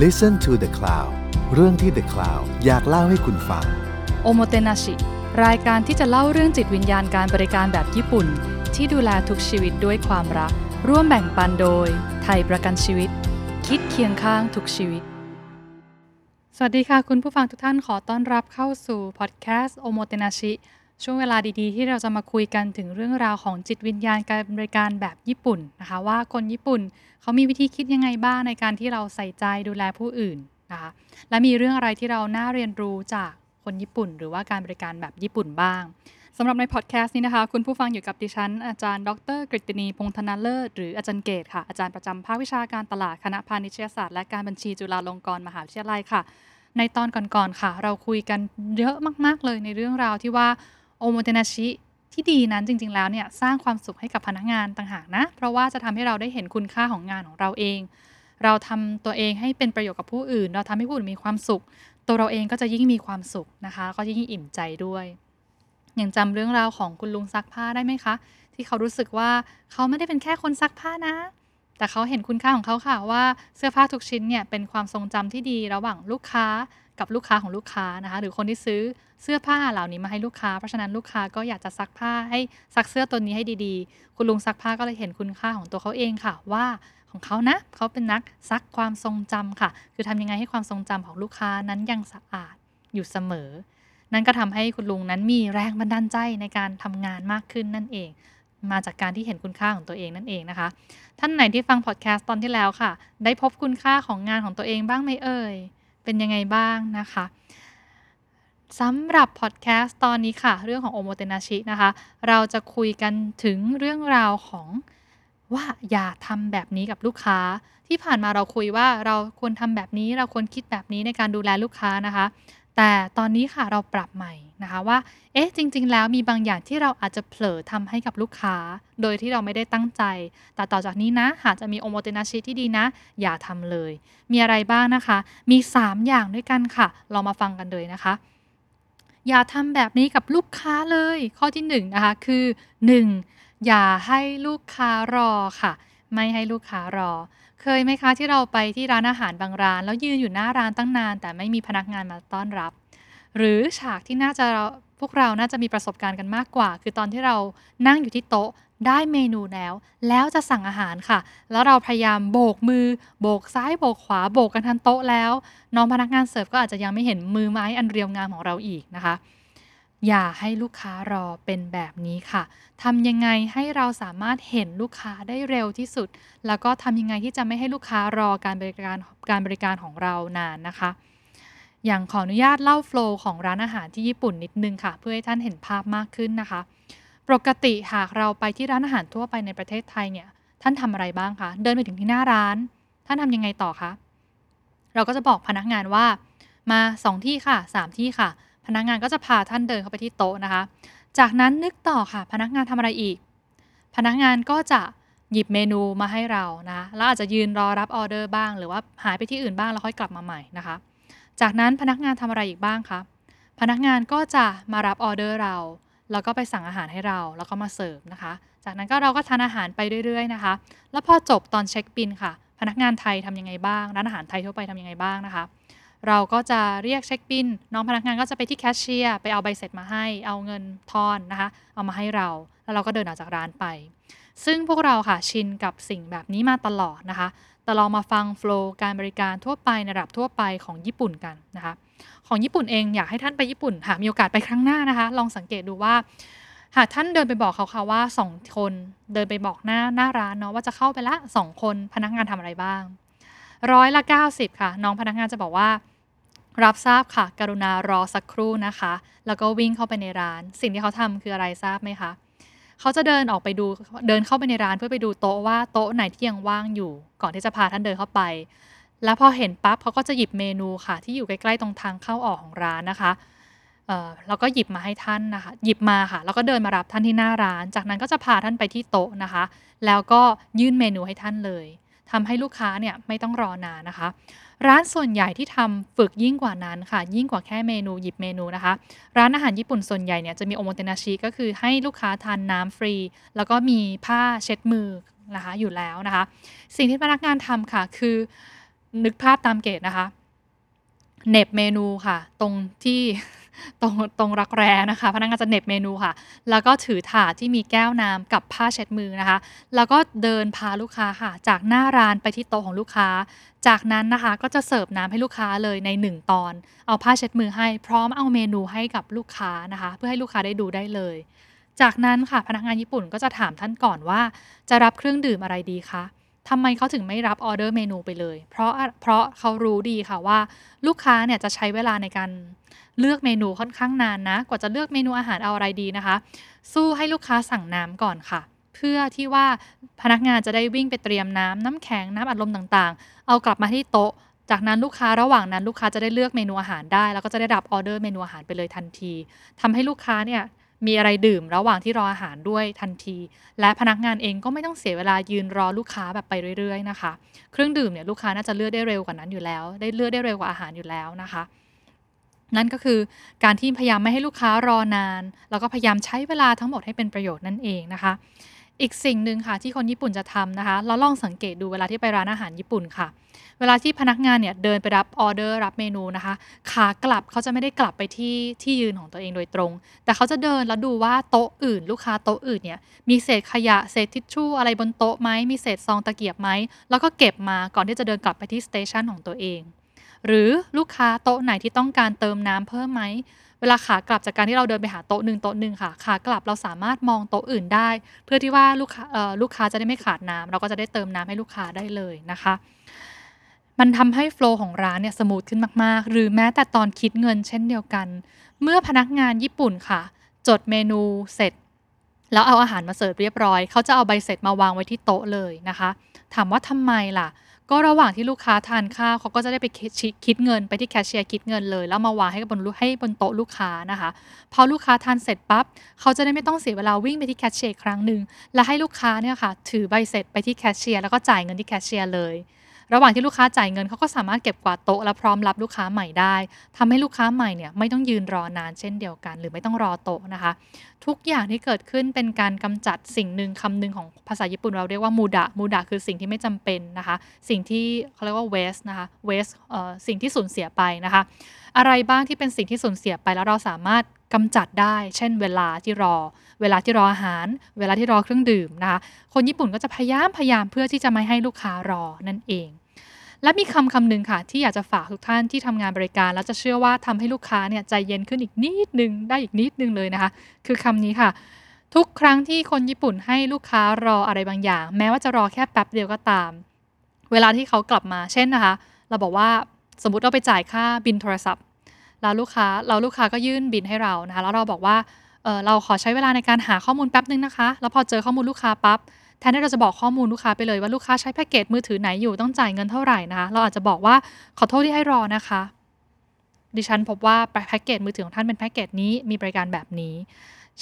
Listen to the Cloud เรื่องที่ The Cloud อยากเล่าให้คุณฟัง โอโมเตนาชิรายการที่จะเล่าเรื่องจิตวิญญาณการบริการแบบญี่ปุ่น ที่ดูแลทุกชีวิตด้วยความรัก ร่วมแบ่งปันโดย ไทยประกันชีวิต คิดเคียงข้างทุกชีวิต สวัสดีค่ะ คุณผู้ฟังทุกท่านขอต้อนรับเข้าสู่พอดแคสต์โอโมเตนาชิช่วงเวลาดีๆ ที่เราจะมาคุยกันถึงเรื่องราวของจิตวิญญาณการบริการแบบญี่ปุ่นนะคะ ว่าคนญี่ปุ่น เขามีวิธีคิดยังไงบ้างในการที่เราใส่ใจดูแลผู้อื่นนะคะและมีเรื่องอะไรที่เราน่าเรียนรู้จากคนญี่ปุ่น หรือว่าการบริการแบบญี่ปุ่นบ้างสำหรับในพอดแคสต์นี้นะคะ คุณผู้ฟังอยู่กับดิฉัน อาจารย์ดรกฤตินีพงธนาเลิศหรืออาจารย์เกตค่ะอาจารย์ประจำภาควิชาการตลาดคณะพาณิชยศาสตร์และการบัญชีจุฬาลงกรณ์มหาวิทยาลัยค่ะ ในตอนก่อนๆค่ะ เราคุยกันเยอะมากๆเลยในเรื่องราวที่ว่าโอโมเตนาชิ ที่ดีนั้นจริง ๆ แล้วเนี่ยสร้างความสุขให้กับพนักงานต่างหากนะ เพราะว่าจะทำให้เราได้เห็นคุณค่าของงานของเราเอง เราทำตัวเองให้เป็นประโยชน์กับผู้อื่น เราทำให้ผู้อื่นมีความสุข ตัวเราเองก็จะยิ่งมีความสุขนะคะ ก็ยิ่งอิ่มใจด้วยยังจำเรื่องราวของคุณลุงซักผ้าได้ไหมคะ ที่เขารู้สึกว่าเขาไม่ได้เป็นแค่คนซักผ้านะ แต่เขาเห็นคุณค่าของเขาค่ะว่าเสื้อผ้าทุกชิ้นเนี่ยเป็นความทรงจำที่ดีระหว่างลูกค้า กับลูกค้าของลูกค้านะคะ หรือคนที่ซื้อเสื้อผ้าเหล่านี้มาให้ลูกค้า เพราะฉะนั้นลูกค้าก็อยากจะซักผ้าให้ซักเสื้อตัวนี้ให้ดีๆ คุณลุงซักผ้าก็เลยเห็นคุณค่าของตัวเขาเองค่ะว่าของเขานะเขาเป็นนักซักความทรงจำค่ะ คือทำยังไงให้ความทรงจำของลูกค้านั้นยังสะอาดอยู่เสมอ นั่นก็ทำให้คุณลุงนั้นมีแรงบันดาลใจในการทำงานมากขึ้นนั่นเอง มาจากการที่เห็นคุณค่าของตัวเองนั่นเองนะคะ ท่านไหนที่ฟังพอดแคสต์ตอนที่แล้วค่ะ ได้พบคุณค่าของงานของตัวเองบ้างไหมเอ่ย เป็นยังไงบ้างนะคะสำหรับพอดแคสต์ตอนนี้ค่ะ เรื่องของโอโมเตนาชินะคะ เราจะคุยกันถึงเรื่องราวของว่าอย่าทำแบบนี้กับลูกค้า ที่ผ่านมาเราคุยว่าเราควรทำแบบนี้ เราควรคิดแบบนี้ในการดูแลลูกค้านะคะ แต่ตอนนี้ค่ะเราปรับใหม่นะคะว่า เอ๊ะจริง ๆ แล้วมีบางอย่างที่เราอาจจะเผลอทำให้กับลูกค้า โดยที่เราไม่ได้ตั้งใจ แต่ต่อจากนี้นะ หากจะมีโอโมเตนาชิที่ดีนะ อย่าทำเลย มีอะไรบ้างนะคะ มี 3 อย่างด้วยกันค่ะ เรามาฟังกันเลยนะคะ อย่าทำแบบนี้กับลูกค้าเลย ข้อที่1นนะคะคือ 1. อย่าให้ลูกค้ารอค่ะ ไม่ให้ลูกค้ารอ เคยไหมคะที่เราไปที่ร้านอาหารบางร้าน แล้วยืนอยู่หน้าร้านตั้งนาน แต่ไม่มีพนักงานมาต้อนรับ หรือฉากที่น่าจะพวกเราน่าจะมีประสบการณ์กันมากกว่า คือตอนที่เรานั่งอยู่ที่โต๊ะได้เมนูแล้ว แล้วจะสั่งอาหารค่ะ แล้วเราพยายามโบกมือ โบกซ้ายโบกขวาโบกกันทันโต๊ะแล้ว น้องพนักงานเสิร์ฟก็อาจจะยังไม่เห็นมือไม้อันเรียวงามของเราอีกนะคะ อย่าให้ลูกค้ารอเป็นแบบนี้ค่ะทำยังไงให้เราสามารถเห็นลูกค้าได้เร็วที่สุด แล้วก็ทำยังไงที่จะไม่ให้ลูกค้ารอการบริการการบริการของเรานานนะคะ อย่างขออนุญาตเล่าโฟล์ของร้านอาหารที่ญี่ปุ่นนิดนึงค่ะ เพื่อให้ท่านเห็นภาพมากขึ้นนะคะ ปกติหากเราไปที่ร้านอาหารทั่วไปในประเทศไทยเนี่ย ท่านทำอะไรบ้างคะ เดินไปถึงที่หน้าร้าน ท่านทำยังไงต่อคะ เราก็จะบอกพนักงานว่า มาสองที่ค่ะสามที่ค่ะ พนักงานก็จะพาท่านเดินเข้าไปที่โต๊ะนะคะ จากนั้นนึกต่อค่ะ พนักงานทำอะไรอีก พนักงานก็จะหยิบเมนูมาให้เรานะแล้วอาจจะยืนรอรับออเดอร์บ้าง หรือว่าหายไปที่อื่นบ้างแล้วค่อยกลับมาใหม่นะคะ จากนั้นพนักงานทำอะไรอีกบ้างคะพนักงานก็จะมารับออเดอร์เรา แล้วก็ไปสั่งอาหารให้เรา แล้วก็มาเสิร์ฟนะคะ จากนั้นก็เราก็ทานอาหารไปเรื่อยๆนะคะ แล้วพอจบตอนเช็คบินค่ะ พนักงานไทยทำยังไงบ้าง ร้านอาหารไทยทั่วไปทำยังไงบ้างนะคะ เราก็จะเรียกเช็คบินน้องพนักงานก็จะไปที่แคชเชียร์ไปเอาใบเสร็จมาให้ เอาเงินทอนนะคะ เอามาให้เรา แล้วเราก็เดินออกจากร้านไป ซึ่งพวกเราค่ะชินกับสิ่งแบบนี้มาตลอดนะคะ แต่เรามาฟังโฟล์การบริการทั่วไปในระดับทั่วไปของญี่ปุ่นกันนะคะ ของญี่ปุ่นเองอยากให้ท่านไปญี่ปุ่นหากมีโอกาสไปครั้งหน้านะคะ ลองสังเกตดูว่าหากท่านเดินไปบอกเขาค่ะว่าสองคนเดินไปบอกหน้าหน้าร้านเนาะว่าจะเข้าไปละสองคนพนักงานทำอะไรบ้างร้อยละ 90 ค่ะ น้องพนักงานจะบอกว่า รับทราบค่ะ กรุณารอสักครู่นะคะ แล้วก็วิ่งเข้าไปในร้าน สิ่งที่เขาทำคืออะไรทราบไหมคะเขาจะเดินออกไปดูเดินเข้าไปในร้านเพื่อไปดูโต๊ะว่าโต๊ะไหนที่ยังว่างอยู่ ก่อนที่จะพาท่านเดินเข้าไป แล้วพอเห็นปั๊บเขาก็จะหยิบเมนูค่ะ ที่อยู่ใกล้ๆตรงทางเข้าออกของร้านนะคะเอ่อแล้วก็หยิบมาให้ท่านนะคะ หยิบมาค่ะ แล้วก็เดินมารับท่านที่หน้าร้าน จากนั้นก็จะพาท่านไปที่โต๊ะนะคะ แล้วก็ยื่นเมนูให้ท่านเลยทำให้ลูกค้าเนี่ยไม่ต้องรอนานนะคะ ร้านส่วนใหญ่ที่ทำฝึกยิ่งกว่านั้นค่ะ ยิ่งกว่าแค่เมนูหยิบเมนูนะคะ ร้านอาหารญี่ปุ่นส่วนใหญ่เนี่ยจะมีโอโมเตนาชิก็คือให้ลูกค้าทานน้ำฟรี แล้วก็มีผ้าเช็ดมือนะคะอยู่แล้วนะคะ สิ่งที่พนักงานทำค่ะ คือนึกภาพตามเกตนะคะเน็บเมนูค่ะ ตรงที่ ตรงตรงรักแร้นะคะ พนักงานจะเน็บเมนูค่ะ แล้วก็ถือถาดที่มีแก้วน้ำกับผ้าเช็ดมือนะคะ แล้วก็เดินพาลูกค้าค่ะ จากหน้าร้านไปที่โต๊ะของลูกค้า จากนั้นนะคะก็จะเสิร์ฟน้ำให้ลูกค้าเลยใน 1 ตอน เอาผ้าเช็ดมือให้พร้อมเอาเมนูให้กับลูกค้านะคะ เพื่อให้ลูกค้าได้ดูได้เลย จากนั้นค่ะพนักงานญี่ปุ่นก็จะถามท่านก่อนว่า จะรับเครื่องดื่มอะไรดีคะ ทำไมเขาถึงไม่รับออเดอร์เมนูไปเลย เพราะเพราะเขารู้ดีค่ะว่า ลูกค้าเนี่ยจะใช้เวลาในการเลือกเมนูค่อนข้างนานนะ กว่าจะเลือกเมนูอาหารเอาอะไรดีนะคะ สู้ให้ลูกค้าสั่งน้ำก่อนค่ะ เพื่อที่ว่าพนักงานจะได้วิ่งไปเตรียมน้ำน้ำแข็งน้ำอัดลมต่างๆ เอากลับมาที่โต๊ะ จากนั้นลูกค้าระหว่างนั้นลูกค้าจะได้เลือกเมนูอาหารได้ แล้วก็จะได้รับออเดอร์เมนูอาหารไปเลยทันทีทำให้ลูกค้าเนี่ย มีอะไรดื่มระหว่างที่รออาหารด้วยทันที และพนักงานเองก็ไม่ต้องเสียเวลายืนรอลูกค้าแบบไปเรื่อย ๆ นะคะ เครื่องดื่มเนี่ยลูกค้าน่าจะเลือกได้เร็วกว่านั้นอยู่แล้ว ได้เลือกได้เร็วกว่าอาหารอยู่แล้วนะคะ นั่นก็คือการที่พยายามไม่ให้ลูกค้ารอนาน แล้วก็พยายามใช้เวลาทั้งหมดให้เป็นประโยชน์นั่นเองนะคะ อีกสิ่งหนึ่งค่ะที่คนญี่ปุ่นจะทำนะคะเราลองสังเกตดูเวลาที่ไปร้านอาหารญี่ปุ่นค่ะ เวลาที่พนักงานเนี่ยเดินไปรับออเดอร์รับเมนูนะคะ ขากลับเขาจะไม่ได้กลับไปที่ที่ยืนของตัวเองโดยตรง แต่เขาจะเดินแล้วดูว่าโต๊ะอื่น ลูกค้าโต๊ะอื่นเนี่ยมีเศษขยะเศษทิชชู่อะไรบนโต๊ะไหมมีเศษซองตะเกียบไหมแล้วก็เก็บมาก่อนที่จะเดินกลับไปที่สเตชันของตัวเองหรือลูกค้าโต๊ะไหนที่ต้องการเติมน้ำเพิ่มไหม เวลาขากลับจากการที่เราเดินไปหาโต๊ะหนึ่งโต๊ะหนึ่งค่ะ ขากลับเราสามารถมองโต๊ะอื่นได้ เพื่อที่ว่าลูกค้าลูกค้าจะได้ไม่ขาดน้ำเราก็จะได้เติมน้ำให้ลูกค้าได้เลยนะคะ มันทำให้ flow ของร้านเนี่ย smooth ขึ้นมาก ๆ หรือแม้แต่ตอนคิดเงินเช่นเดียวกัน เมื่อพนักงานญี่ปุ่นค่ะ จดเมนูเสร็จ แล้วเอาอาหารมาเสิร์ฟเรียบร้อย เขาจะเอาใบเสร็จมาวางไว้ที่โต๊ะเลยนะคะ ถามว่าทำไมล่ะ ก็ระหว่างที่ลูกค้าทานข้าวเขาก็จะได้ไปคิดเงินไปที่แคชเชียร์คิดเงินเลย แล้วมาวางให้บนให้บนโต๊ะลูกค้านะคะ พอลูกค้าทานเสร็จปั๊บเขาจะได้ไม่ต้องเสียเวลาวิ่งไปที่แคชเชียร์ครั้งหนึ่งและให้ลูกค้าเนี่ยค่ะถือใบเสร็จไปที่แคชเชียร์แล้วก็จ่ายเงินที่แคชเชียร์เลย ระหว่างที่ลูกค้าจ่ายเงินเขาก็สามารถเก็บกวาดโต๊ะและพร้อมรับลูกค้าใหม่ได้ทำให้ลูกค้าใหม่เนี่ยไม่ต้องยืนรอนานเช่นเดียวกัน หรือไม่ต้องรอโต๊ะนะคะ ทุกอย่างที่เกิดขึ้นเป็นการกำจัดสิ่งหนึ่งคำหนึ่งของภาษาญี่ปุ่นเราเรียกว่ามูดะมูดะคือสิ่งที่ไม่จำเป็นนะคะ สิ่งที่เขาเรียกว่า waste นะคะเอ่อสิ่งที่สูญเสียไปนะคะ อะไรบ้างที่เป็นสิ่งที่สูญเสียไปแล้วเราสามารถกำจัดได้ เช่น เวลาที่รอ เวลาที่รออาหาร เวลาที่รอเครื่องดื่มนะคะ คนญี่ปุ่นก็จะพยายามพยายามเพื่อที่จะไม่ให้ลูกค้ารอนั่นเอง และมีคำคำหนึ่งค่ะ ที่อยากจะฝากทุกท่านที่ทำงานบริการ แล้วจะเชื่อว่าทำให้ลูกค้าเนี่ยใจเย็นขึ้นอีกนิดนึงได้อีกนิดนึงเลยนะคะ คือคำนี้ค่ะ ทุกครั้งที่คนญี่ปุ่นให้ลูกค้ารออะไรบางอย่าง แม้ว่าจะรอแค่แป๊บเดียวก็ตาม เวลาที่เขากลับมาเช่นนะคะ เราบอกว่าสมมติเราไปจ่ายค่าบินโทรศัพท์ แล้วลูกค้าเราลูกค้าก็ยื่นบินให้เรานะคะแล้วเราบอกว่าเเราขอใช้เวลาในการหาข้อมูลแป๊บนึงนะคะ แล้วพอเจอข้อมูลลูกค้าปั๊บ แทนที่เราจะบอกข้อมูลลูกค้าไปเลยว่าลูกค้าใช้แพ็กเกจมือถือไหนอยู่ต้องจ่ายเงินเท่าไหร่นะคะเราอาจจะบอกว่าขอโทษที่ให้รอนะคะ ดิฉันพบว่าแพ็กเกจมือถือของท่านเป็นแพ็กเกจนี้มีบริการแบบนี้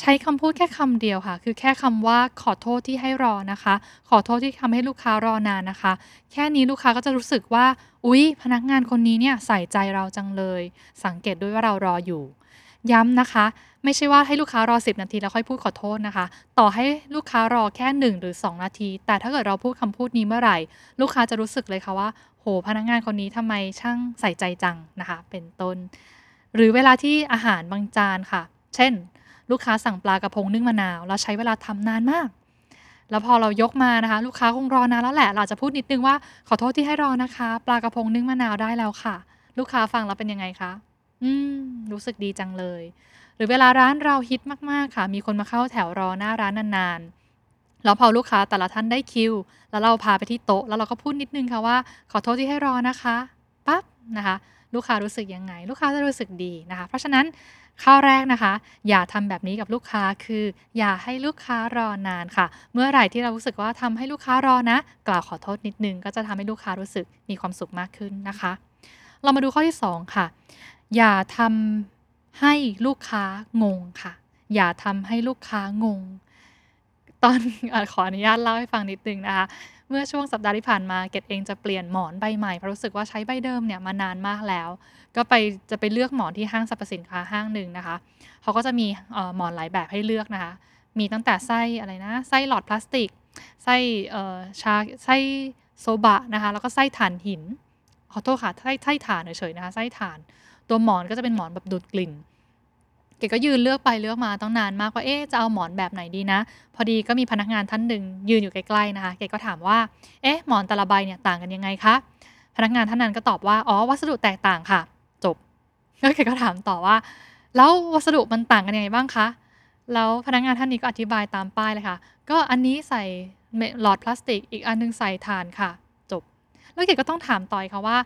ใช้คำพูดแค่คำเดียวค่ะ คือแค่คำว่าขอโทษที่ให้รอนะคะ ขอโทษที่ทำให้ลูกค้ารอนานนะคะ แค่นี้ลูกค้าก็จะรู้สึกว่า อุ๊ย พนักงานคนนี้เนี่ยใส่ใจเราจังเลย สังเกตด้วยว่าเรารออยู่ ย้ำนะคะ ไม่ใช่ว่าให้ลูกค้ารอ 10 นาทีแล้วค่อยพูดขอโทษนะคะ ต่อให้ลูกค้ารอแค่ 1 หรือ 2 นาที แต่ถ้าเกิดเราพูดคำพูดนี้เมื่อไหร่ ลูกค้าจะรู้สึกเลยค่ะว่า โหพนักงานคนนี้ทำไมช่างใส่ใจจังนะคะ เป็นต้น หรือเวลาที่อาหารบางจานค่ะ เช่น ลูกค้าสั่งปลากระพงนึ่งมะนาว แล้วใช้เวลาทำนานมากแล้วพอเรายกมานะคะ ลูกค้าคงรอนานแล้วแหละ เราจะพูดนิดนึงว่าขอโทษที่ให้รอนะคะ ปลากระพงนึ่งมะนาวได้แล้วค่ะ ลูกค้าฟังแล้วเป็นยังไงคะ อืม รู้สึกดีจังเลย หรือเวลาร้านเราฮิตมาก ๆ ค่ะ มีคนมาเข้าแถวรอหน้าร้านนานๆ แล้วพอลูกค้าแต่ละท่านได้คิว แล้วเราพาไปที่โต๊ะ แล้วเราก็พูดนิดนึงค่ะว่า ขอโทษที่ให้รอนะคะ ปั๊บนะคะ ลูกค้ารู้สึกยังไง ลูกค้าจะรู้สึกดีนะคะ เพราะฉะนั้นข้อแรกนะคะ อย่าทำแบบนี้กับลูกค้าคือ อย่าให้ลูกค้ารอนานค่ะ เมื่อไหร่ที่เรารู้สึกว่าทำให้ลูกค้ารอนะ กล่าวขอโทษนิดนึง ก็จะทำให้ลูกค้ารู้สึกมีความสุขมากขึ้นนะคะ เรามาดูข้อที่2ค่ะ อย่าทำให้ลูกค้างงค่ะ อย่าทำให้ลูกค้างง ตอนอขออนุญาตเล่าให้ฟังนิดนึงนะคะเมื่อช่วงสัปดาห์ที่ผ่านมาเกดเองจะเปลี่ยนหมอนใบใหม่เพราะรู้สึกว่าใช้ใบเดิมเนี่ยมานานมากแล้ว ก็ไปจะไปเลือกหมอนที่ห้างสรรพสินค้าห้างหนึ่งนะคะเขาก็จะมีหมอนหลายแบบให้เลือกนะคะ มีตั้งแต่ไส้อะไรนะไส้หลอดพลาสติกไส้ชาไส้โซบะนะคะแล้วก็ไส้ถ่านหินขอโทษค่ะไส้ไส้ถ่านเฉยๆนะคะไส้ถ่าน ตัวหมอนก็จะเป็นหมอนแบบดูดกลิ่นเกก็ยืนเลือกไปเลือกมาต้องนานมากว่าเอ๊ะจะเอาหมอนแบบไหนดีนะ พอดีก็มีพนักงานท่านหนึ่งยืนอยู่ใกล้ๆนะคะเกก็ถามว่าเอ๊ะหมอนแต่ละใบเนี่ยต่างกันยังไงคะพนักงานท่านนั้นก็ตอบว่าอ๋อวัสดุแตกต่างค่ะ จบแล้วเกก็ถามต่อว่า แล้ววัสดุมันต่างกันยังไงบ้างคะแล้วพนักงานท่านนี้ก็อธิบายตามป้ายเลยค่ะ ก็อันนี้ใส่หลอดพลาสติก อีกอันนึงใส่ถ่านค่ะ จบ แล้วเกดก็ต้องถามต่อยค่ะว่า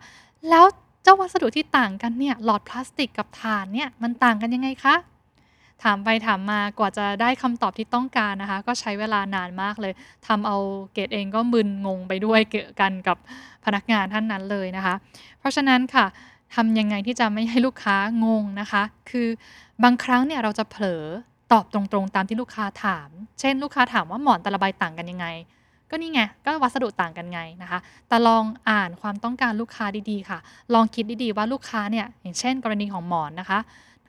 แล้ว เจ้าวัสดุที่ต่างกันเนี่ยหลอดพลาสติกกับถ่านเนี่ยมันต่างกันยังไงคะถามไปถามมากว่าจะได้คำตอบที่ต้องการนะคะ ก็ใช้เวลานานมากเลยทำเอาเกดเองก็มึนงงไปด้วยเกี่ยวกันกับพนักงานท่านนั้นเลยนะคะ เพราะฉะนั้นค่ะทำยังไงที่จะไม่ให้ลูกค้างงนะคะ คือบางครั้งเนี่ยเราจะเผลอตอบตรงๆตามที่ลูกค้าถาม เช่น ลูกค้าถามว่าหมอนแต่ละใบต่างกันยังไง ก็นี่ไง ก็วัสดุต่างกันไงนะคะ แต่ลองอ่านความต้องการลูกค้าดีๆ ค่ะ ลองคิดดีๆ ว่าลูกค้าเนี่ยอย่างเช่น กรณีของหมอนนะคะ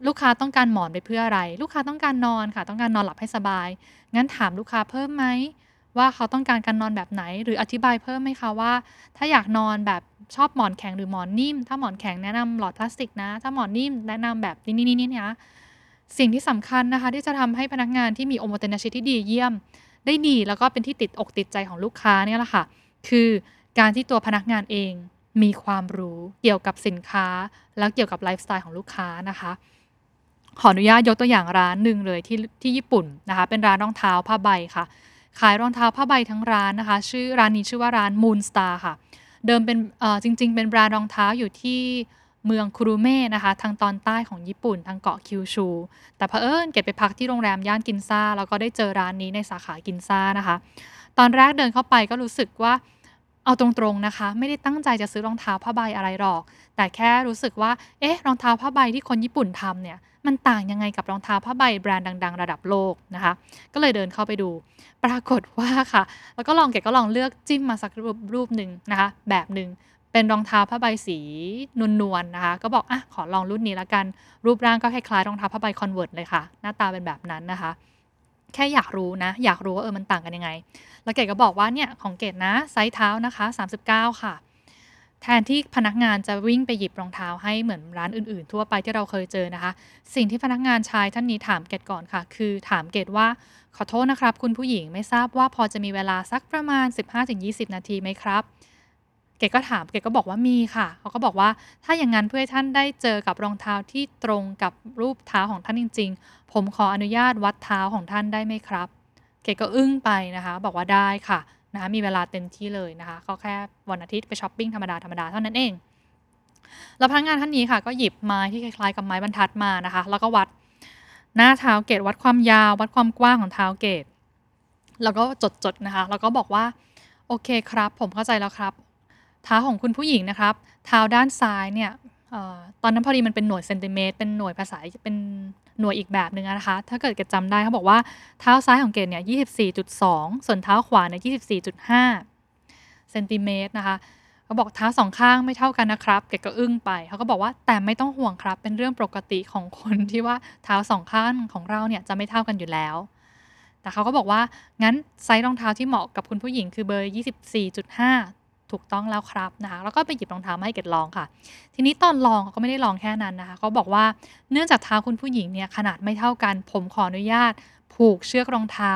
ลูกค้าต้องการหมอนไปเพื่ออะไร ลูกค้าต้องการนอนค่ะ ต้องการนอนหลับให้สบาย งั้นถามลูกค้าเพิ่มไหมว่าเขาต้องการการนอนแบบไหน หรืออธิบายเพิ่มไหมคะว่า ถ้าอยากนอนแบบชอบหมอนแข็งหรือหมอนนิ่ม ถ้าหมอนแข็งแนะนำหลอดพลาสติกนะ ถ้าหมอนนิ่มแนะนำแบบนี้นี่นี่นะสิ่งที่สำคัญนะคะ ที่จะทำให้พนักงานที่มีโอมเทนชิที่ดีเยี่ยม ได้ดีแล้วก็เป็นที่ติดอกติดใจของลูกค้าเนี่ยแหละค่ะ คือการที่ตัวพนักงานเองมีความรู้เกี่ยวกับสินค้า แล้วเกี่ยวกับไลฟ์สไตล์ของลูกค้านะคะ ขออนุญาตยกตัวอย่างร้านหนึ่งเลยที่ที่ญี่ปุ่นนะคะ เป็นร้านรองเท้าผ้าใบค่ะ ขายรองเท้าผ้าใบทั้งร้านนะคะ ชื่อร้านนี้ชื่อว่าร้าน Moon Star ค่ะ เดิมเป็นจริง ๆ เป็นแบรนด์รองเท้าอยู่ที่ เมืองคุรุเมะนะคะ ทางตอนใต้ของญี่ปุ่นทางเกาะคิวชู แต่เผอิญเกดไปพักที่โรงแรมย่านกินซ่า แล้วก็ได้เจอร้านนี้ในสาขากินซ่านะคะ ตอนแรกเดินเข้าไปก็รู้สึกว่าเอาตรงๆนะคะ ไม่ได้ตั้งใจจะซื้อรองเท้าผ้าใบอะไรหรอก แต่แค่รู้สึกว่า เอ๊ะ รองเท้าผ้าใบที่คนญี่ปุ่นทำเนี่ย มันต่างยังไงกับรองเท้าผ้าใบแบรนด์ดัง ๆ ระดับโลกนะคะ ก็เลยเดินเข้าไปดู ปรากฏว่าค่ะ แล้วก็ลองเกดก็ลองเลือกจิ้มมาสักรูปรูปหนึ่งนะคะ แบบหนึ่ง เป็นรองเท้าผ้าใบสีนวลๆนะคะ ก็บอกอะขอลองรุ่นนี้ละกัน รูปร่างก็คล้ายๆรองเท้าผ้าใบ Converse เลยค่ะ หน้าตาเป็นแบบนั้นนะคะ แค่อยากรู้นะ อยากรู้ว่าเออมันต่างกันยังไง แล้วเกดก็บอกว่าเนี่ยของเกดนะไซส์เท้านะคะ 39 ค่ะ แทนที่พนักงานจะวิ่งไปหยิบรองเท้าให้เหมือนร้านอื่นๆ ทั่วไปที่เราเคยเจอนะคะ สิ่งที่พนักงานชายท่านนี้ถามเกดก่อนค่ะ คือถามเกดว่าขอโทษนะครับ คุณผู้หญิงไม่ทราบว่าพอจะมีเวลาสักประมาณ 15-20 นาทีไหมครับ เกดก็ถามเกดก็บอกว่ามีค่ะเขาก็บอกว่าถ้าอย่างนั้นเพื่อให้ท่านได้เจอกับรองเท้าที่ตรงกับรูปเท้าของท่านจริง ๆ ผมขออนุญาตวัดเท้าของท่านได้ไหมครับ เกดก็อึ้งไปนะคะ บอกว่าได้ค่ะนะคะมีเวลาเต็มที่เลยนะคะก็แค่วันอาทิตย์ไปช้อปปิ้งธรรมดาธรรมดาเท่านั้นเอง แล้วพนักงานท่านนี้ค่ะ ก็หยิบไม้ที่คล้ายๆกับไม้บรรทัดมานะคะ แล้วก็วัดหน้าเท้าเกตวัดความยาว วัดความกว้างของเท้าเกตแล้วก็จดๆนะคะ แล้วก็บอกว่าโอเคครับ ผมเข้าใจแล้วครับ เท้าของคุณผู้หญิงนะครับ เท้าด้านซ้ายเนี่ยออตอนนั้นพอดีมันเป็นหน่วยเซนติเมตรเป็นหน่วยภาษาเป็นหน่วยอีกแบบหนึ่งนะคะ ถ้าเกิดเกดจำได้เขาบอกว่าเท้าซ้ายของเกดเนี่ย24.2 ส่วนเท้าขวาเนี่ย24.5เซนติเมตรนะคะเขาบอกเท้าสองข้างไม่เท่ากันนะครับ เกดก็อึ้งไป เขาก็บอกว่าแต่ไม่ต้องห่วงครับ เป็นเรื่องปกติของคนที่ว่าเท้าสองข้างของเราเนี่ยจะไม่เท่ากันอยู่แล้ว แต่เขาก็บอกว่างั้นไซส์รองเท้าที่เหมาะกับคุณผู้หญิงคือเบอร์ 24.5 ถูกต้องแล้วครับนะคะแล้วก็ไปหยิบรองเท้ามาให้เกดลองค่ะ ทีนี้ตอนลองเขาก็ไม่ได้ลองแค่นั้นนะคะเขาบอกว่าเนื่องจากเท้าคุณผู้หญิงเนี่ยขนาดไม่เท่ากัน ผมขออนุญาต ผูกเชือกรองเท้า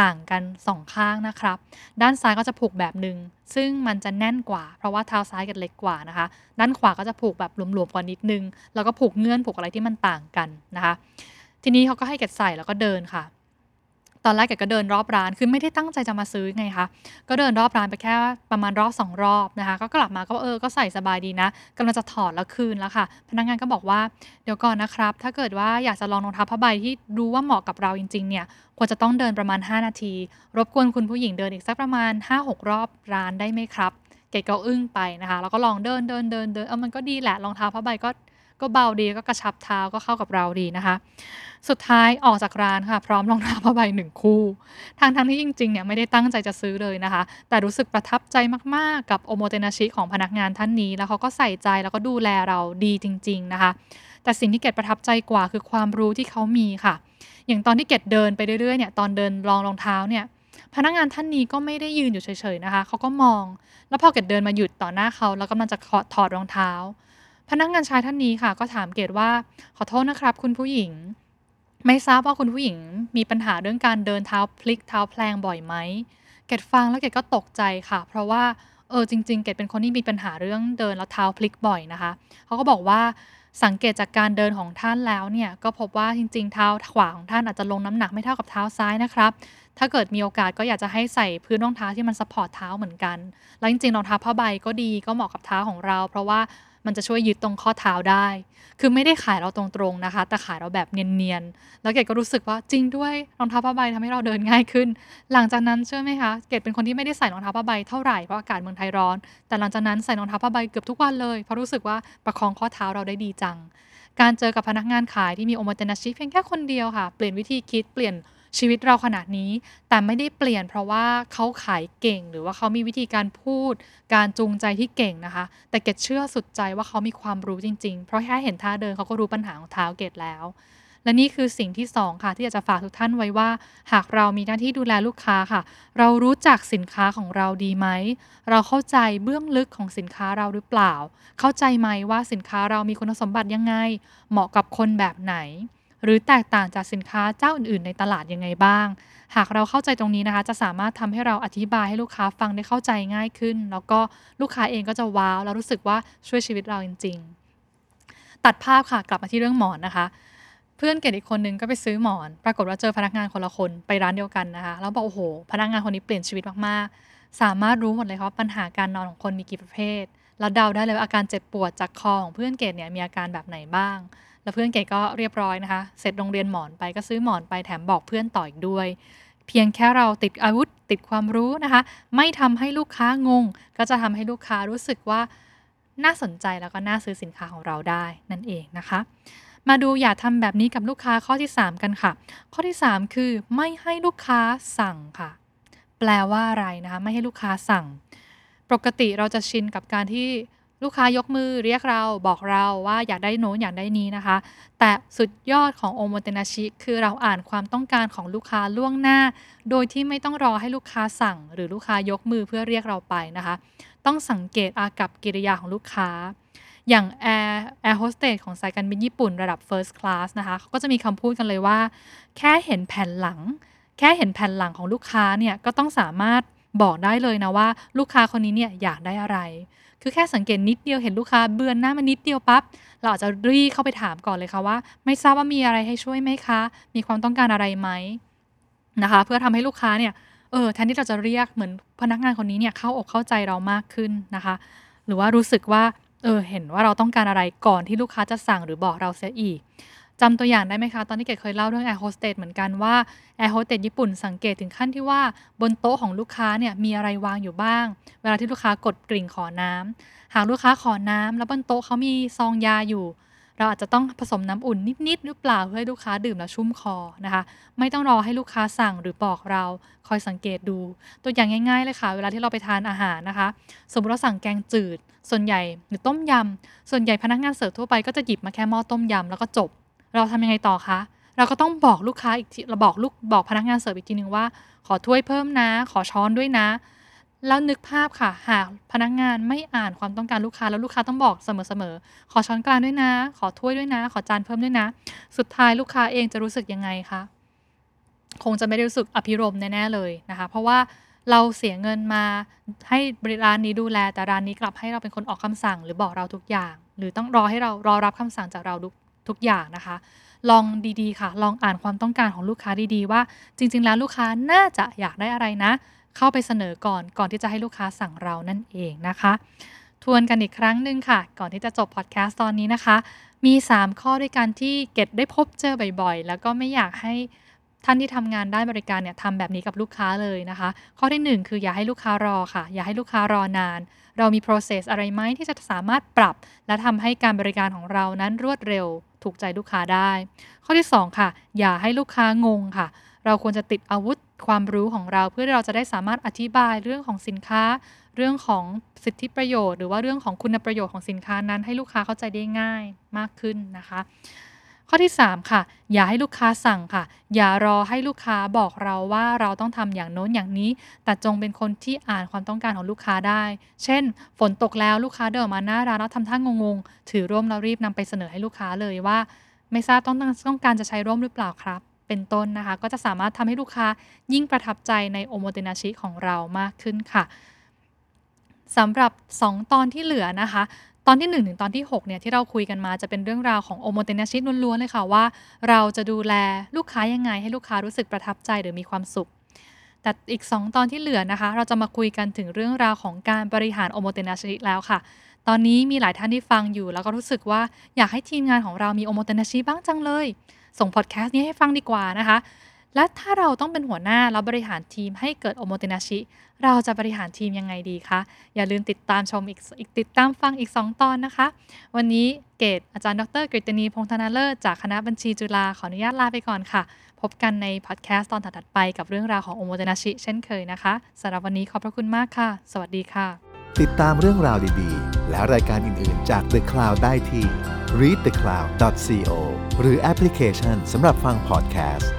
ต่างกันสองข้างนะครับ ด้านซ้ายก็จะผูกแบบหนึ่งซึ่งมันจะแน่นกว่า เพราะว่าเท้าซ้ายกันเล็กกว่านะคะ ด้านขวาก็จะผูกแบบหลวมๆกว่านิดนึง แล้วก็ผูกเงื่อนผูกอะไรที่มันต่างกันนะคะ ทีนี้เขาก็ให้เกดใส่แล้วก็เดินค่ะ ตอนแรกเกก็เดินรอบร้าน คือไม่ได้ตั้งใจจะมาซื้อไงคะ ก็เดินรอบร้านไปแค่ประมาณรอบสองรอบนะคะ ก็กลับมาก็เออ ก็ใส่สบายดีนะกำลังจะถอดแล้วคืนแล้วค่ะ พนักงานก็บอกว่าเดี๋ยวก่อนนะครับ ถ้าเกิดว่าอยากจะลองรองเท้าผ้าใบที่รู้ว่าเหมาะกับเราจริงๆ เนี่ย ควรจะต้องเดินประมาณ 5 นาที รบกวนคุณผู้หญิงเดินอีกสักประมาณ 5-6 รอบร้านได้ไหมครับ เกดก็อึ้งไปนะคะ แล้วก็ลองเดินเดินเดินเดินเออมันก็ดีแหละ รองเท้าผ้าใบก็ ก็เบาดีก็กระชับเท้าก็เข้ากับเราดีนะคะ สุดท้ายออกจากร้านค่ะ พร้อมรองเท้าผ้าใบหนึ่งคู่ทางทั้งที่จริงๆเนี่ยไม่ได้ตั้งใจจะซื้อเลยนะคะ แต่รู้สึกประทับใจมากๆกับโอโมเตนาชิของพนักงานท่านนี้ แล้วเขาก็ใส่ใจแล้วก็ดูแลเราดีจริง ๆนะคะ แต่สิ่งที่เกดประทับใจกว่าคือความรู้ที่เขามีค่ะ อย่างตอนที่เกดเดินไปเรื่อยๆเนี่ยตอนเดินลองรองเท้าเนี่ยพนักงานท่านนี้ก็ไม่ได้ยืนอยู่เฉยๆนะคะ เขาก็มอง แล้วพอเกดเดินมาหยุดต่อหน้าเขา แล้วกำลังจะถอดรองเท้า พนักงานชายท่านนี้ค่ะ ก็ถามเกดว่าขอโทษนะครับ คุณผู้หญิง ไม่ทราบว่าคุณผู้หญิงมีปัญหาเรื่องการเดินเท้าพลิกเท้าแพลงบ่อยไหมเกดฟังแล้วเกดก็ตกใจค่ะ เพราะว่าเออจริง ๆ เกดเป็นคนที่มีปัญหาเรื่องเดินแล้วเท้าพลิกบ่อยนะคะเขาก็บอกว่าสังเกตจากการเดินของท่านแล้วเนี่ยก็พบว่าจริง ๆ เท้าขวาของท่านอาจจะลงน้ำหนักไม่เท่ากับเท้าซ้ายนะครับ ถ้าเกิดมีโอกาสก็อยากจะให้ใส่พื้นรองเท้าที่มัน support เท้าเหมือนกัน แล้วจริงๆรองเท้าผ้าใบก็ดีก็เหมาะกับเท้าของเรา เพราะว่า มันจะช่วยยึดตรงข้อเท้าได้ คือไม่ได้ขายเราตรงๆนะคะ แต่ขายเราแบบเนียนๆ แล้วเกดก็รู้สึกว่าจริงด้วยรองเท้าผ้าใบทำให้เราเดินง่ายขึ้น หลังจากนั้นเชื่อไหมคะ เกดเป็นคนที่ไม่ได้ใส่รองเท้าผ้าใบเท่าไหร่เพราะอากาศเมืองไทยร้อน แต่หลังจากนั้นใส่รองเท้าผ้าใบเกือบทุกวันเลยเพราะรู้สึกว่าประคองข้อเท้าเราได้ดีจัง การเจอกับพนักงานขายที่มีโอมเตนาชิเพียงแค่คนเดียวค่ะ เปลี่ยนวิธีคิดเปลี่ยน ชีวิตเราขนาดนี้ แต่ไม่ได้เปลี่ยนเพราะว่าเขาขายเก่ง หรือว่าเขามีวิธีการพูด การจูงใจที่เก่งนะคะ แต่เกดเชื่อสุดใจว่าเขามีความรู้จริง ๆ เพราะแค่เห็นท่าเดินเขาก็รู้ปัญหาของเท้าเกดแล้ว และนี่คือสิ่งที่ 2 ค่ะ ที่อยากจะฝากทุกท่านไว้ว่า หากเรามีหน้าที่ดูแลลูกค้าค่ะ เรารู้จักสินค้าของเราดีไหม เราเข้าใจเบื้องลึกของสินค้าเราหรือเปล่า เข้าใจไหมว่าสินค้าเรามีคุณสมบัติยังไง เหมาะกับคนแบบไหน หรือแตกต่างจากสินค้าเจ้าอื่นๆ ในตลาดยังไงบ้าง หากเราเข้าใจตรงนี้นะคะ จะสามารถทำให้เราอธิบายให้ลูกค้าฟังได้เข้าใจง่ายขึ้น แล้วก็ลูกค้าเองก็จะว้าวแล้วรู้สึกว่าช่วยชีวิตเราจริง ๆ ตัดภาพค่ะกลับมาที่เรื่องหมอนนะคะเพื่อนเกดอีกคนนึงก็ไปซื้อหมอน ปรากฏว่าเจอพนักงานคนละคนไปร้านเดียวกันนะคะ แล้วบอกโอ้โห พนักงานคนนี้เปลี่ยนชีวิตมากๆ สามารถรู้หมดเลยว่าปัญหาการนอนของคนมีกี่ประเภท แล้วเดาได้เลยว่าอาการเจ็บปวดจากคอของเพื่อนเกดเนี่ยมีอาการแบบไหนบ้าง แล้วเพื่อนเก๋ก็เรียบร้อยนะคะ เสร็จโรงเรียนหมอนไปก็ซื้อหมอนไปแถมบอกเพื่อนต่ออีกด้วย เพียงแค่เราติดอาวุธติดความรู้นะคะ ไม่ทำให้ลูกค้างง ก็จะทำให้ลูกค้ารู้สึกว่าน่าสนใจแล้วก็น่าซื้อสินค้าของเราได้นั่นเองนะคะ มาดูอย่าทำแบบนี้กับลูกค้าข้อที่ 3 กันค่ะ ข้อที่ 3 คือไม่ให้ลูกค้าสั่งค่ะ แปลว่าอะไรนะคะ ไม่ให้ลูกค้าสั่ง ปกติเราจะชินกับการที่ ลูกค้ายกมือเรียกเราบอกเราว่าอยากได้โน้นอยากได้นี้นะคะ แต่สุดยอดของโอโมเตนาชิ คือเราอ่านความต้องการของลูกค้าล่วงหน้า โดยที่ไม่ต้องรอให้ลูกค้าสั่ง หรือลูกค้ายกมือเพื่อเรียกเราไปนะคะ ต้องสังเกตอากัปกิริยาของลูกค้า อย่างแอร์แอร์โฮสเตสของสายการบินญี่ปุ่นระดับ First Class นะคะเขาก็จะมีคำพูดกันเลยว่า แค่เห็นแผ่นหลัง แค่เห็นแผ่นหลังของลูกค้าเนี่ยก็ต้องสามารถบอกได้เลยนะว่า ลูกค้าคนนี้เนี่ยอยากได้อะไร คือแค่สังเกตนิดเดียวเห็นลูกค้าเบือนหน้ามานิดเดียวปั๊บเราอาจจะรีเข้าไปถามก่อนเลยค่ะว่า ไม่ทราบว่ามีอะไรให้ช่วยไหมคะ มีความต้องการอะไรไหมนะคะ เพื่อทำให้ลูกค้าเนี่ยเออแทนที่เราจะเรียกเหมือนพนักงานคนนี้เนี่ยเข้าอกเข้าใจเรามากขึ้นนะคะ หรือว่ารู้สึกว่าเออเห็นว่าเราต้องการอะไรก่อนที่ลูกค้าจะสั่งหรือบอกเราเสียอีก จำตัวอย่างได้ไหมคะ ตอนที่เกดเคยเล่าเรื่องแอร์โฮสเตสเหมือนกันว่าแอร์โฮสเตสญี่ปุ่นสังเกตถึงขั้นที่ว่าบนโต๊ะของลูกค้าเนี่ยมีอะไรวางอยู่บ้าง เวลาที่ลูกค้ากดกริ่งขอน้ำหากลูกค้าขอน้ำแล้วบนโต๊ะเขามีซองยาอยู่ เราอาจจะต้องผสมน้ำอุ่นนิดๆหรือเปล่าเพื่อให้ลูกค้าดื่มแล้วชุ่มคอนะคะ ไม่ต้องรอให้ลูกค้าสั่งหรือบอกเราคอยสังเกตดู ตัวอย่างง่ายๆเลยค่ะ เวลาที่เราไปทานอาหารนะคะ สมมติเราสั่งแกงจืด ส่วนใหญ่หรือต้มยำส่วนใหญ่พนักงานเสิร์ฟทั่วไปก็จะหยิบมาแค่หม้อต้มยำแล้วก็จบ เราทำยังไงต่อคะ เราก็ต้องบอกลูกค้าอีกทีเราบอกลูกบอกพนักงานเสิร์ฟอีกทีหนึ่งว่า ขอถ้วยเพิ่มนะ ขอช้อนด้วยนะ แล้วนึกภาพค่ะ หากพนักงานไม่อ่านความต้องการลูกค้าแล้วลูกค้าต้องบอกเสมอๆ ขอช้อนกลางด้วยนะ ขอถ้วยด้วยนะ ขอจานเพิ่มด้วยนะ สุดท้ายลูกค้าเองจะรู้สึกยังไงคะ คงจะไม่ได้รู้สึกอภิรมแน่ๆเลยนะคะ เพราะว่าเราเสียเงินมาให้บริร้านนี้ดูแล แต่ร้านนี้กลับให้เราเป็นคนออกคำสั่ง หรือบอกเราทุกอย่าง หรือต้องรอให้เรารอรับคำสั่งจากเรา ทุกอย่างนะคะ ลองดีๆค่ะ ลองอ่านความต้องการของลูกค้าดีๆ ว่าจริง ๆ แล้วลูกค้าน่าจะอยากได้อะไรนะ เข้าไปเสนอก่อนก่อนที่จะให้ลูกค้าสั่งเรานั่นเองนะคะ ทวนกันอีกครั้งหนึ่งค่ะ ก่อนที่จะจบพอดแคสต์ตอนนี้นะคะ มี 3 ข้อด้วยกันที่เก็ตได้พบเจอบ่อยๆ แล้วก็ไม่อยากให้ ท่านที่ทำงานด้านบริการเนี่ยทำแบบนี้กับลูกค้าเลยนะคะ ข้อที่ 1 คืออย่าให้ลูกค้ารอค่ะ อย่าให้ลูกค้ารอนาน เรามี process อะไรไหมที่จะสามารถปรับ และทำให้การบริการของเรานั้นรวดเร็ว ถูกใจลูกค้าได้ ข้อที่ 2 ค่ะ อย่าให้ลูกค้างงค่ะ เราควรจะติดอาวุธความรู้ของเราเพื่อเราจะได้สามารถอธิบายเรื่องของสินค้า เรื่องของสิทธิประโยชน์ หรือว่าเรื่องของคุณประโยชน์ของสินค้านั้น ให้ลูกค้าเข้าใจได้ง่ายมากขึ้นนะคะ ข้อที่ 3 ค่ะ อย่าให้ลูกค้าสั่งค่ะ อย่ารอให้ลูกค้าบอกเราว่าเราต้องทำอย่างโน้นอย่างนี้ แต่จงเป็นคนที่อ่านความต้องการของลูกค้าได้ เช่น ฝนตกแล้วลูกค้าเดินมาหน้าร้านแล้วทำท่างงๆ ถือร่มแล้วรีบนำไปเสนอให้ลูกค้าเลยว่า ไม่ทราบต้องต้องการจะใช้ร่มหรือเปล่าครับ เป็นต้นนะคะ ก็จะสามารถทำให้ลูกค้ายิ่งประทับใจในโอโมเตนาชิของเรามากขึ้นค่ะสำหรับ 2 ตอนที่เหลือนะคะ ตอนที่ 1 ถึงตอนที่6เนี่ยที่เราคุยกันมาจะเป็นเรื่องราวของโอโมเตนาชิล้วนๆเลยค่ะว่า เราจะดูแลลูกค้ายังไง ให้ลูกค้ารู้สึกประทับใจหรือมีความสุข แต่อีก 2 ตอนที่เหลือนะคะ เราจะมาคุยกันถึงเรื่องราวของการบริหาร おもてなしแล้วค่ะ ตอนนี้มีหลายท่านที่ฟังอยู่ แล้วก็รู้สึกว่าอยากให้ทีมงานของเรามี おもてなしบ้างจังเลย ส่งพอดแคสต์นี้ให้ฟังดีกว่านะคะ และถ้าเราต้องเป็นหัวหน้าแล้วบริหารทีมให้เกิด おもてなし เราจะบริหารทีมยังไงดีคะ อย่าลืมติดตามชมอีกอีกติดตามฟังอีก 2 ตอนนะคะ วันนี้เกดอาจารย์ดร.กฤตินีพงษ์ธนเลิศจากคณะบัญชีจุฬาขออนุญาตลาไปก่อนค่ะ พบกันในพอดแคสต์ตอนถัดไปกับเรื่องราวของโอโมเตนาชิเช่นเคยนะคะสำหรับวันนี้ขอบพระคุณมากค่ะ สวัสดีค่ะ ติดตามเรื่องราวดีๆ และรายการอื่นๆ จาก The Cloud ได้ที่ readthecloud.co หรือแอปพลิเคชันสำหรับฟังพอดแคสต์